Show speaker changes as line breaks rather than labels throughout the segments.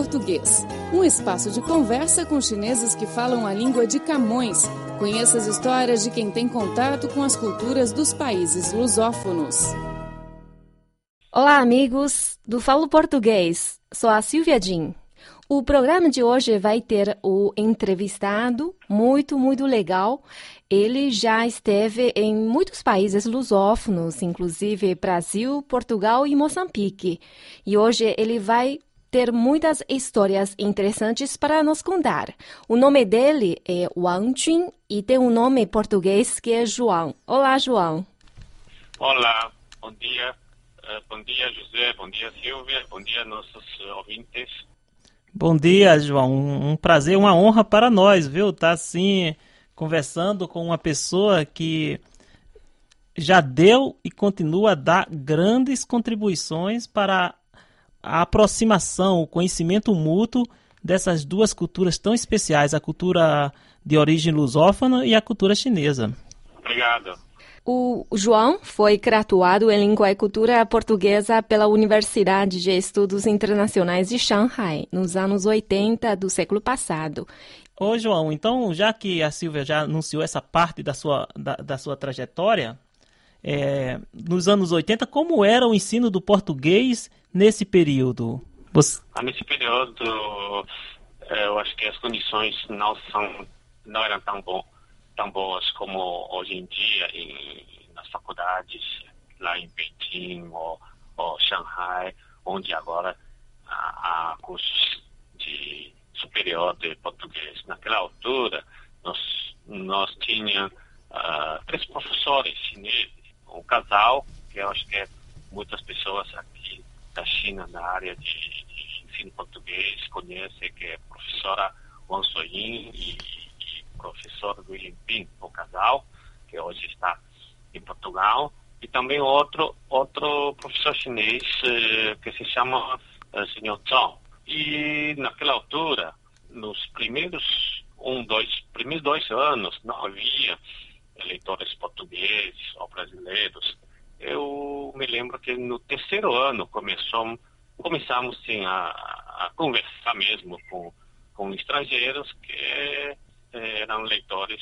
Português, um espaço de conversa com chineses que falam a língua de Camões. Conheça as histórias de quem tem contato com as culturas dos países lusófonos.
Olá, amigos do Falo Português. Sou a Silvia Jin. O programa de hoje vai ter o entrevistado muito, muito legal. Ele já esteve em muitos países lusófonos, inclusive Brasil, Portugal e Moçambique. E hoje ele vai ter muitas histórias interessantes para nos contar. O nome dele é Wang Jun e tem um nome português que é João. Olá, João.
Olá, bom dia. Uh, bom dia, José. Bom dia, Silvia. Bom dia, nossos ouvintes.
Bom dia, João. Um prazer, uma honra para nós, viu? Tá assim conversando com uma pessoa que já deu e continua a dar grandes contribuições para a aproximação, o conhecimento mútuo dessas duas culturas tão especiais, a cultura de origem lusófona e a cultura chinesa.
Obrigado.
O João foi graduado em Língua e Cultura Portuguesa pela Universidade de Estudos Internacionais de Shanghai, nos anos 80 do século passado.
Ô, João, então, já que a Silvia já anunciou essa parte da sua, da, da sua trajetória, é, nos anos 80, como era o ensino do português nesse período?
Você... Ah, nesse período, é, eu acho que as condições não, são, não eram tão bom tão boas como hoje em dia em, nas faculdades lá em Pequim ou, ou Shanghai, onde agora há, há cursos de superior de português. Naquela altura, nós, nós tínhamos uh, três professores chineses, um casal, que eu acho que é muitas pessoas aqui da China, na área de, de ensino português, conhecem, que é professora Wang Soyin e professor William Pin, o casal, que hoje está em Portugal, e também outro outro professor chinês eh, que se chama eh, Sr. Zhang. E naquela altura, nos primeiros um, dois, primeiros dois anos, não havia eleitores portugueses ou brasileiros. Eu me lembro que no terceiro ano começou, começamos sim a, a conversar mesmo com, com estrangeiros que eh, eram leitores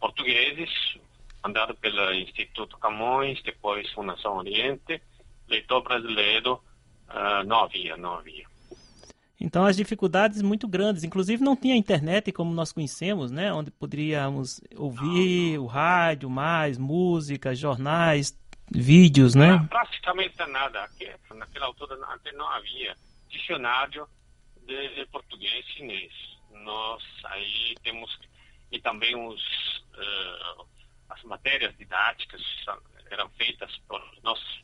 portugueses, mandado pelo Instituto Camões, depois Fundação Oriente, leitor brasileiro uh, não havia, não havia.
Então as dificuldades muito grandes, inclusive não tinha internet como nós conhecemos, né, onde poderíamos ouvir o rádio, mais música, jornais, vídeos, né?
praticamente nada. naquela altura até não havia dicionário de, de português chinês nós aí temos e também os uh, as matérias didáticas eram feitas por nossos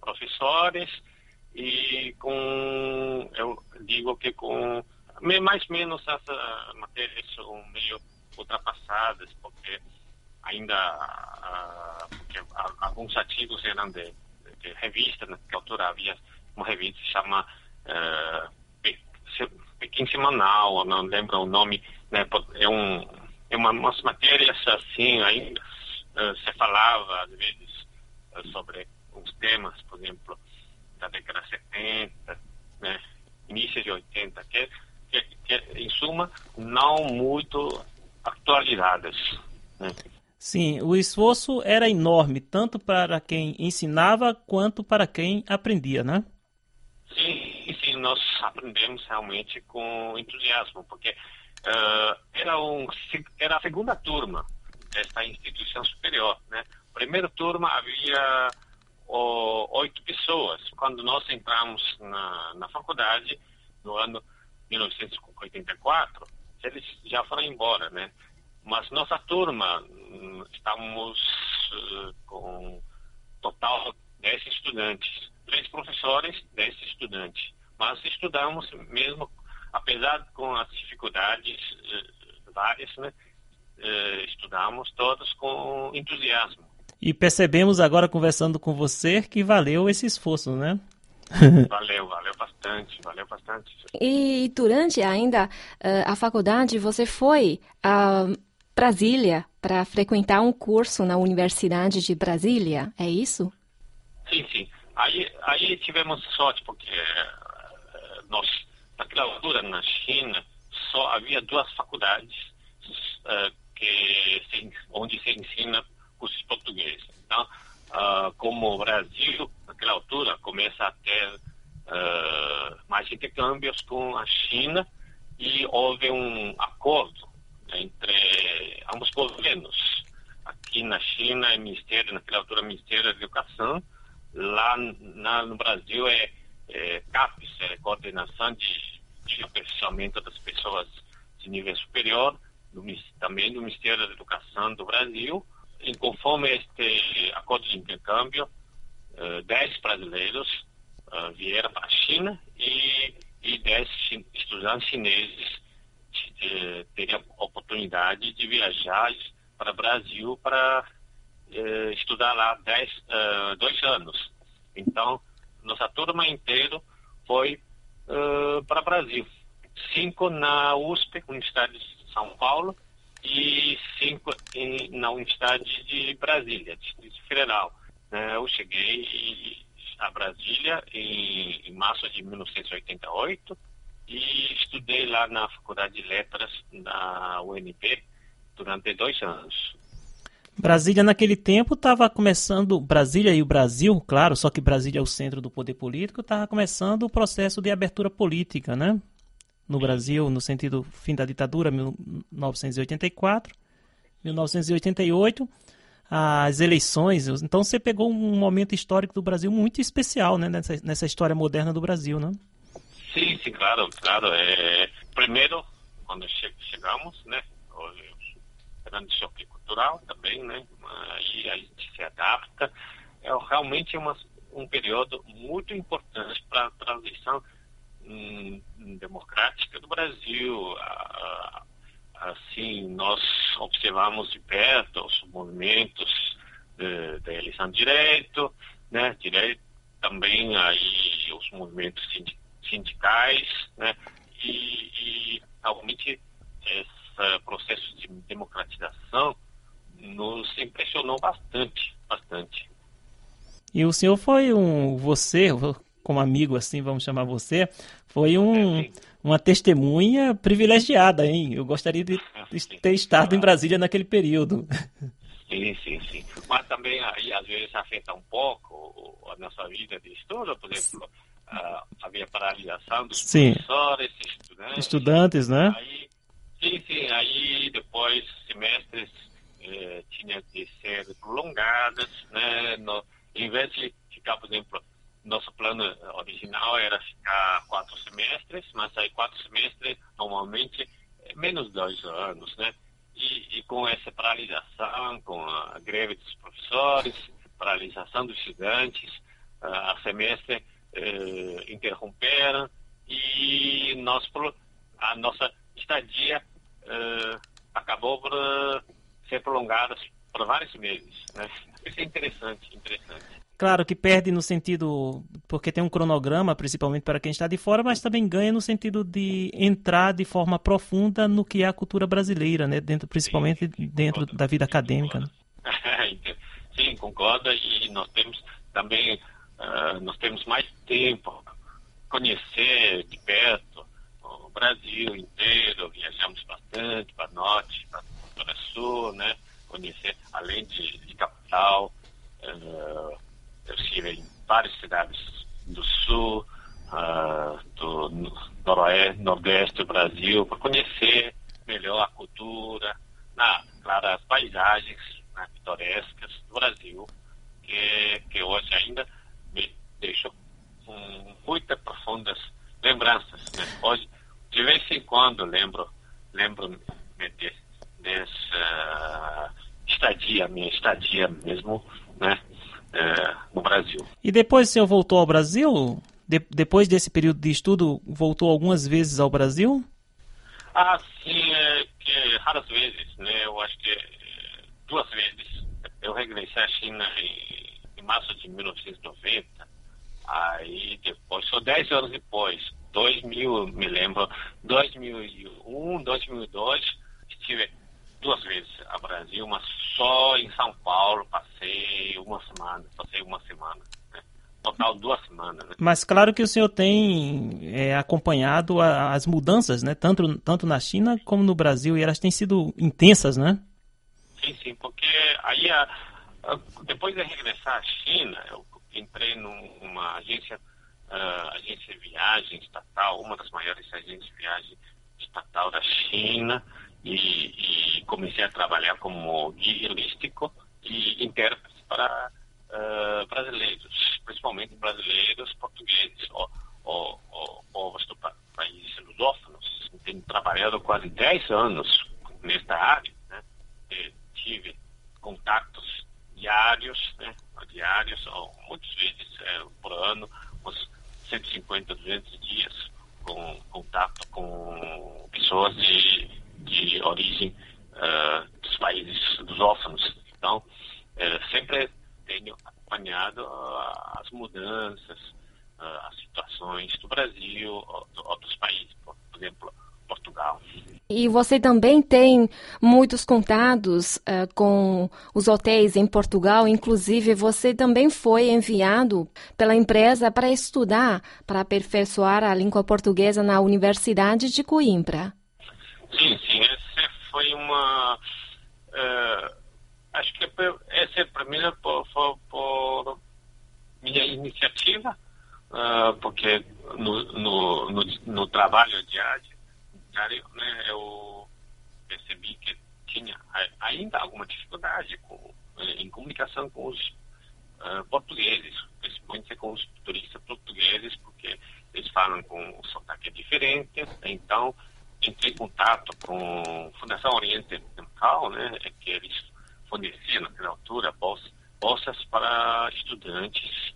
professores e com eu digo que com mais ou menos essas matérias são meio ultrapassadas porque ainda uh, porque alguns artigos eram de, de, revista naquela altura havia uma revista que se chama uh, Pequim Semanal, não lembro o nome, né? É, um, é uma, umas matérias assim, ainda uh, se falava às vezes uh, sobre os temas, por exemplo, da década 70, né? Início de 80, que, que, que em suma, não muito atualidades, né?
Sim, o esforço era enorme, tanto para quem ensinava quanto para quem aprendia, né?
nós aprendemos realmente com entusiasmo, porque uh, era, um, era a segunda turma desta instituição superior. Né? Primeira turma havia oito pessoas. Quando nós entramos na, na faculdade, no ano 1984, eles já foram embora, né? Mas nossa turma, hum, estamos uh, com total 10 estudantes. Três professores, 10 estudantes mas estudamos mesmo, apesar com as dificuldades eh, várias, né? Eh, estudamos todos com entusiasmo.
E percebemos agora conversando com você que valeu esse esforço, né?
valeu, valeu bastante, valeu bastante.
E durante ainda uh, a faculdade, você foi a Brasília para frequentar um curso na Universidade de Brasília, é isso?
Sim, sim. Aí, aí tivemos sorte, porque nós, naquela altura, na China só havia duas faculdades uh, que se, onde se ensina cursos português. Então, uh, como o Brasil, naquela altura, começa a ter uh, mais intercâmbios com a China e houve um acordo entre ambos governos. Aqui na China, é Ministério, naquela altura, Ministério da Educação. Lá na, no Brasil é, é CAPES, é Coordenação de, de Aperfeiçoamento das Pessoas de Nível Superior, do, também do Ministério da Educação do Brasil. Conforme este acordo de intercâmbio, uh, 10 brasileiros uh, vieram para a China e, e 10 estudantes chineses uh, teriam a oportunidade de viajar para o Brasil para estudar lá dez, uh, dois anos. Então, nossa turma inteira foi para o Brasil. Cinco na USP, Universidade de São Paulo, e cinco em, na Universidade de Brasília, Distrito Federal. eu cheguei a Brasília em, em março de 1988 e estudei lá na Faculdade de Letras da UNB durante dois anos.
Brasília naquele tempo estava começando, Brasília e o Brasil, claro, só que Brasília é o centro do poder político, estava começando o processo de abertura política, né? No Brasil, no sentido fim da ditadura, 1984, 1988 as eleições. Então você pegou um momento histórico do Brasil muito especial, né, nessa, nessa história moderna do Brasil, né?
Sim, sim, claro, claro. É, primeiro, quando che chegamos, né, grande choque cultural também, né, aí a gente se adapta. É realmente uma, um período muito importante para a transição democrática do Brasil. Assim, nós observamos de perto os movimentos da eleição de direito, né, direito também aí os movimentos sindicais, né, e, e realmente esse processo de democratização nos impressionou bastante, bastante.
E o senhor foi um, você, como amigo assim, vamos chamar você, foi um, é, uma testemunha privilegiada, hein? Eu gostaria de ter estado em Brasília naquele período.
Sim, sim, sim. Mas também aí às vezes afeta um pouco a nossa vida de estudo, por exemplo, uh, havia paralisação dos sim. professores, estudantes.
Estudantes, né?
Aí, sim, sim. Aí depois semestres eh, tinham que ser prolongadas, né? No, em vez de ficar, por exemplo, nosso plano original era ficar quatro semestres, mas aí quatro semestres normalmente é menos dois anos, né? E, e, com essa paralisação, com a greve dos professores, paralisação dos estudantes, a semestre eh, interromperam e nós, a nossa estadia eh, acabou por uh, ser prolongada por vários meses, né? Isso é interessante, interessante.
Claro que perde no sentido, porque tem um cronograma, principalmente para quem está de fora, mas também ganha no sentido de entrar de forma profunda no que é a cultura brasileira, né? dentro, principalmente sim, dentro concordo, da vida acadêmica. Né?
Sim, concordo. E nós temos também, uh, nós temos mais tempo conhecer de perto Brasil inteiro, viajamos bastante para norte, para sul, né? Conhecer, além de, de capital, uh, eu estive em várias cidades do sul, uh, do noroeste, nordeste do Brasil, para conhecer melhor a cultura, na, claro, as paisagens né, pitorescas do Brasil, que, que hoje ainda me deixam com muitas profundas lembranças. Né? Hoje, de vez em quando, lembro, lembro de, dessa estadia, minha estadia mesmo, né? é, no Brasil.
E depois o senhor voltou ao Brasil? De, depois desse período de estudo, voltou algumas vezes ao Brasil?
Ah, sim, é, que, raras vezes, né? Eu acho que é, duas vezes. Eu regressei à China em, em março de 1990. Aí depois, só dez anos depois, 2000, me lembro, 2001, 2002, estive duas vezes a Brasil, mas só em São Paulo passei uma semana, passei uma semana. Né? Total duas semanas. Né?
Mas claro que o senhor tem é, acompanhado a, as mudanças, né? Tanto, tanto na China como no Brasil, e elas têm sido intensas, né?
Sim, sim, porque aí, a, a, depois de regressar à China, eu entrei numa agência, uh, agência de viagem estatal, uma das maiores agências de viagem estatal da China, e, e comecei a trabalhar como guia turístico e intérprete para uh, brasileiros, principalmente brasileiros portugueses ou, ou, ou povos do países lusófonos. Tenho trabalhado quase 10 anos nesta área, né? tive contatos diários, né? diários, ou muitas vezes é, por ano, uns 150, 200 dias com contato com pessoas de, de origem uh, dos países lusófonos. Então, uh, sempre tenho acompanhado uh, as mudanças, uh, as situações do Brasil, outros países, por exemplo, Portugal.
E você também tem muitos contatos uh, com os hotéis em Portugal, inclusive você também foi enviado pela empresa para estudar, para aperfeiçoar a língua portuguesa na Universidade de Coimbra.
Sim, sim, essa foi uma. Uh, acho que essa é a primeira por, por, por minha iniciativa, uh, porque no, no, no, no trabalho diário né, eu percebi que tinha ainda alguma dificuldade com, eh, em comunicação com os uh, portugueses, principalmente com os turistas portugueses, porque eles falam com um sotaque diferente. Então, entrei em contato com a Fundação Oriente Central, né, que eles forneciam naquela altura bolsas para estudantes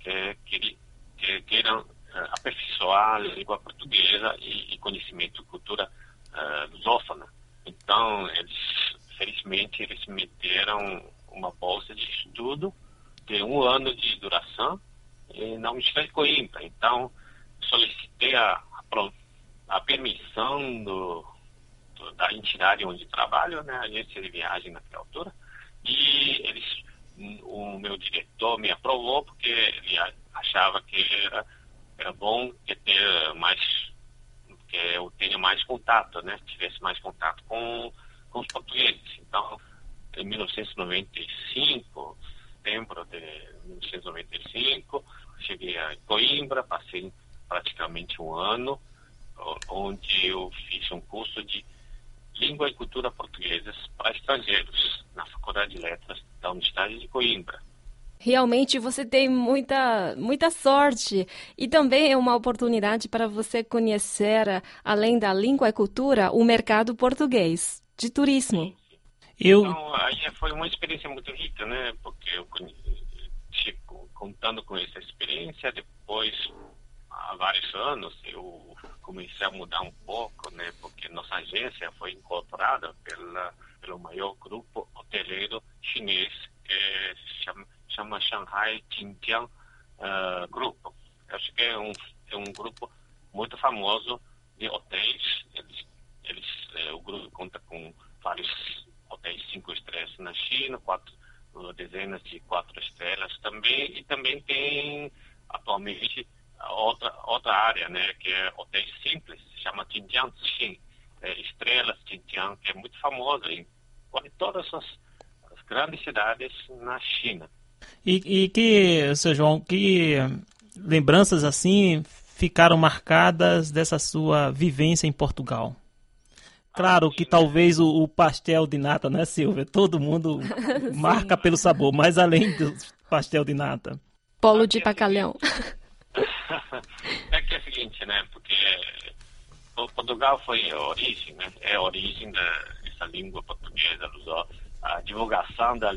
que, que, que queiram uh, aperfeiçoar a língua portuguesa e, e conhecimento cultura uh, lusófona. Então, eles, felizmente, eles meteram uma bolsa de estudo de um ano de duração na Universidade de Coimbra. Então, solicitei a, a, permissão do, do, da entidade onde trabalho, né, agência de viagem naquela altura, e eles, o meu diretor me aprovou porque ele achava que era era bom que ter mais que eu tenha mais contato, né? Tivesse mais contato com, com os portugueses. Então, em 1995, setembro de 1995, cheguei a Coimbra, passei praticamente um ano, onde eu fiz um curso de língua e cultura portuguesas para estrangeiros na Faculdade de Letras da Universidade de Coimbra.
Realmente você tem muita, muita sorte e também é uma oportunidade para você conhecer, além da língua e cultura, o mercado português de turismo.
Eu... Então, aí foi uma experiência muito rica, né? Porque eu tipo, contando com essa experiência, depois, há vários anos, eu comecei a mudar um pouco, né? Porque nossa agência foi incorporada pela, pelo maior grupo hoteleiro chinês que se chama chama Shanghai Jinjiang uh, Group. Acho que é um, é um grupo muito famoso de hotéis. Eles, eles, é, o grupo conta com vários hotéis cinco estrelas na China, quatro uh, dezenas de quatro estrelas também, e também tem atualmente outra, outra área, né, que é hotéis simples, chama Jinjiang Xin, é, Estrelas Jinjiang, que é muito famosa em quase todas as, as grandes cidades na China.
E, e que, seu João, que lembranças assim ficaram marcadas dessa sua vivência em Portugal? Claro que talvez o, o pastel de nata, né, Silvia? Todo mundo marca pelo sabor, mas além do pastel de nata.
Polo de bacalhau.
É que é o seguinte, né? Porque Portugal foi a origem, né? É a origem dessa língua portuguesa, a divulgação da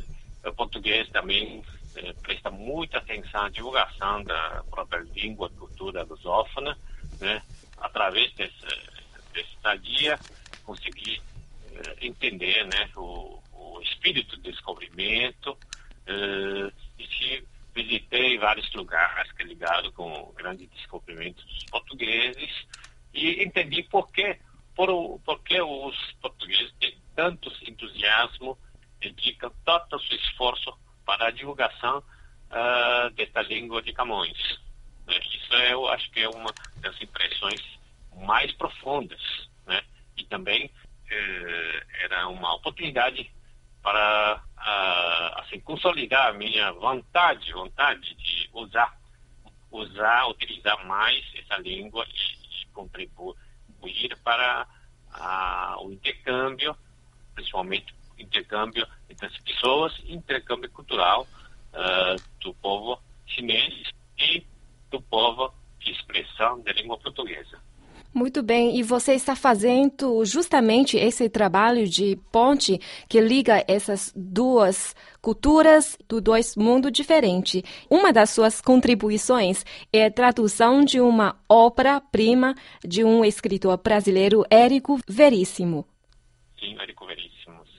português também é, presta muita atenção à divulgação da própria língua cultura lusófona, né? Através desse, desse estadia, conseguir é, entender, né? O, o, espírito do descobrimento é, e visitei vários lugares que é ligado com o grande descobrimento dos portugueses e entendi por que, por, por os portugueses têm tanto entusiasmo, dedicam tanto esforço para a divulgação uh, desta língua de Camões. Né? Isso é, eu acho que é uma das impressões mais profundas, né? E também eh, era uma oportunidade para uh, assim consolidar a minha vontade, vontade de usar, usar, utilizar mais essa língua e, e contribuir para uh, o intercâmbio, principalmente intercâmbio entre as pessoas, intercâmbio cultural uh, do povo chinês e do povo de expressão da língua portuguesa.
Muito bem, e você está fazendo justamente esse trabalho de ponte que liga essas duas culturas do dois mundos diferentes. Uma das suas contribuições é a tradução de uma obra-prima de um escritor brasileiro, Érico Veríssimo.
Sim, Érico Veríssimo, sim.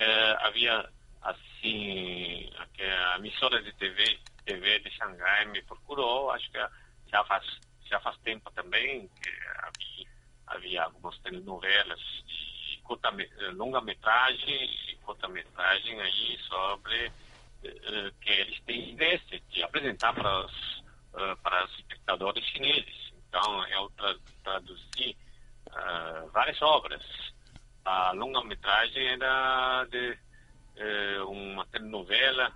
É, havia, assim, a emissora de TV, TV de Xangai me procurou, acho que já faz já faz tempo também que havia, havia algumas telenovelas de longa-metragem e curta-metragem aí sobre uh, que eles têm interesse de apresentar para os, para os espectadores chineses. Então, eu tra traduzi uh, várias obras. A longa-metragem era de uma telenovela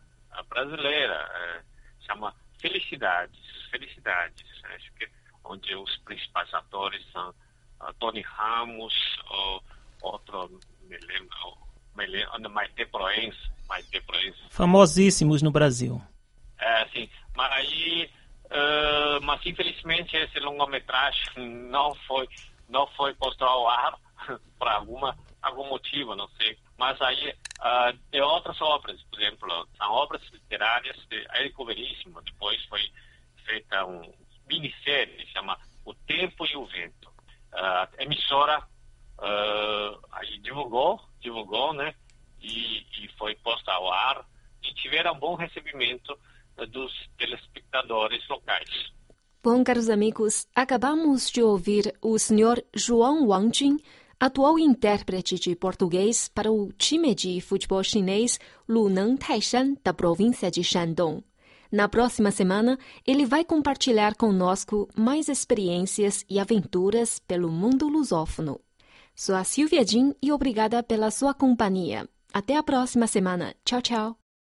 brasileira, chama Felicidades. Felicidades. Acho que onde os principais atores são uh, Tony Ramos, ou outro, me lembro, me lembro Maite Proença, Maite Proença.
Famosíssimos no Brasil.
É, sim. Mas aí, uh, mas infelizmente esse longa-metragem não foi, não foi posto ao ar por alguma, algum motivo, não sei. Mas aí uh, de outras obras, por exemplo, são obras literárias de Érico Veríssimo, depois foi feita um minissérie, chama O Tempo e o Vento. A emissora uh, aí divulgou, divulgou, né? E, e, foi posta ao ar e tiveram bom recebimento uh, dos telespectadores locais.
Bom, caros amigos, acabamos de ouvir o senhor João Wangjing, atual intérprete de português para o time de futebol chinês Luneng Taishan, da província de Shandong. Na próxima semana, ele vai compartilhar conosco mais experiências e aventuras pelo mundo lusófono. Sou a Silvia Jin e obrigada pela sua companhia. Até a próxima semana. Tchau, tchau.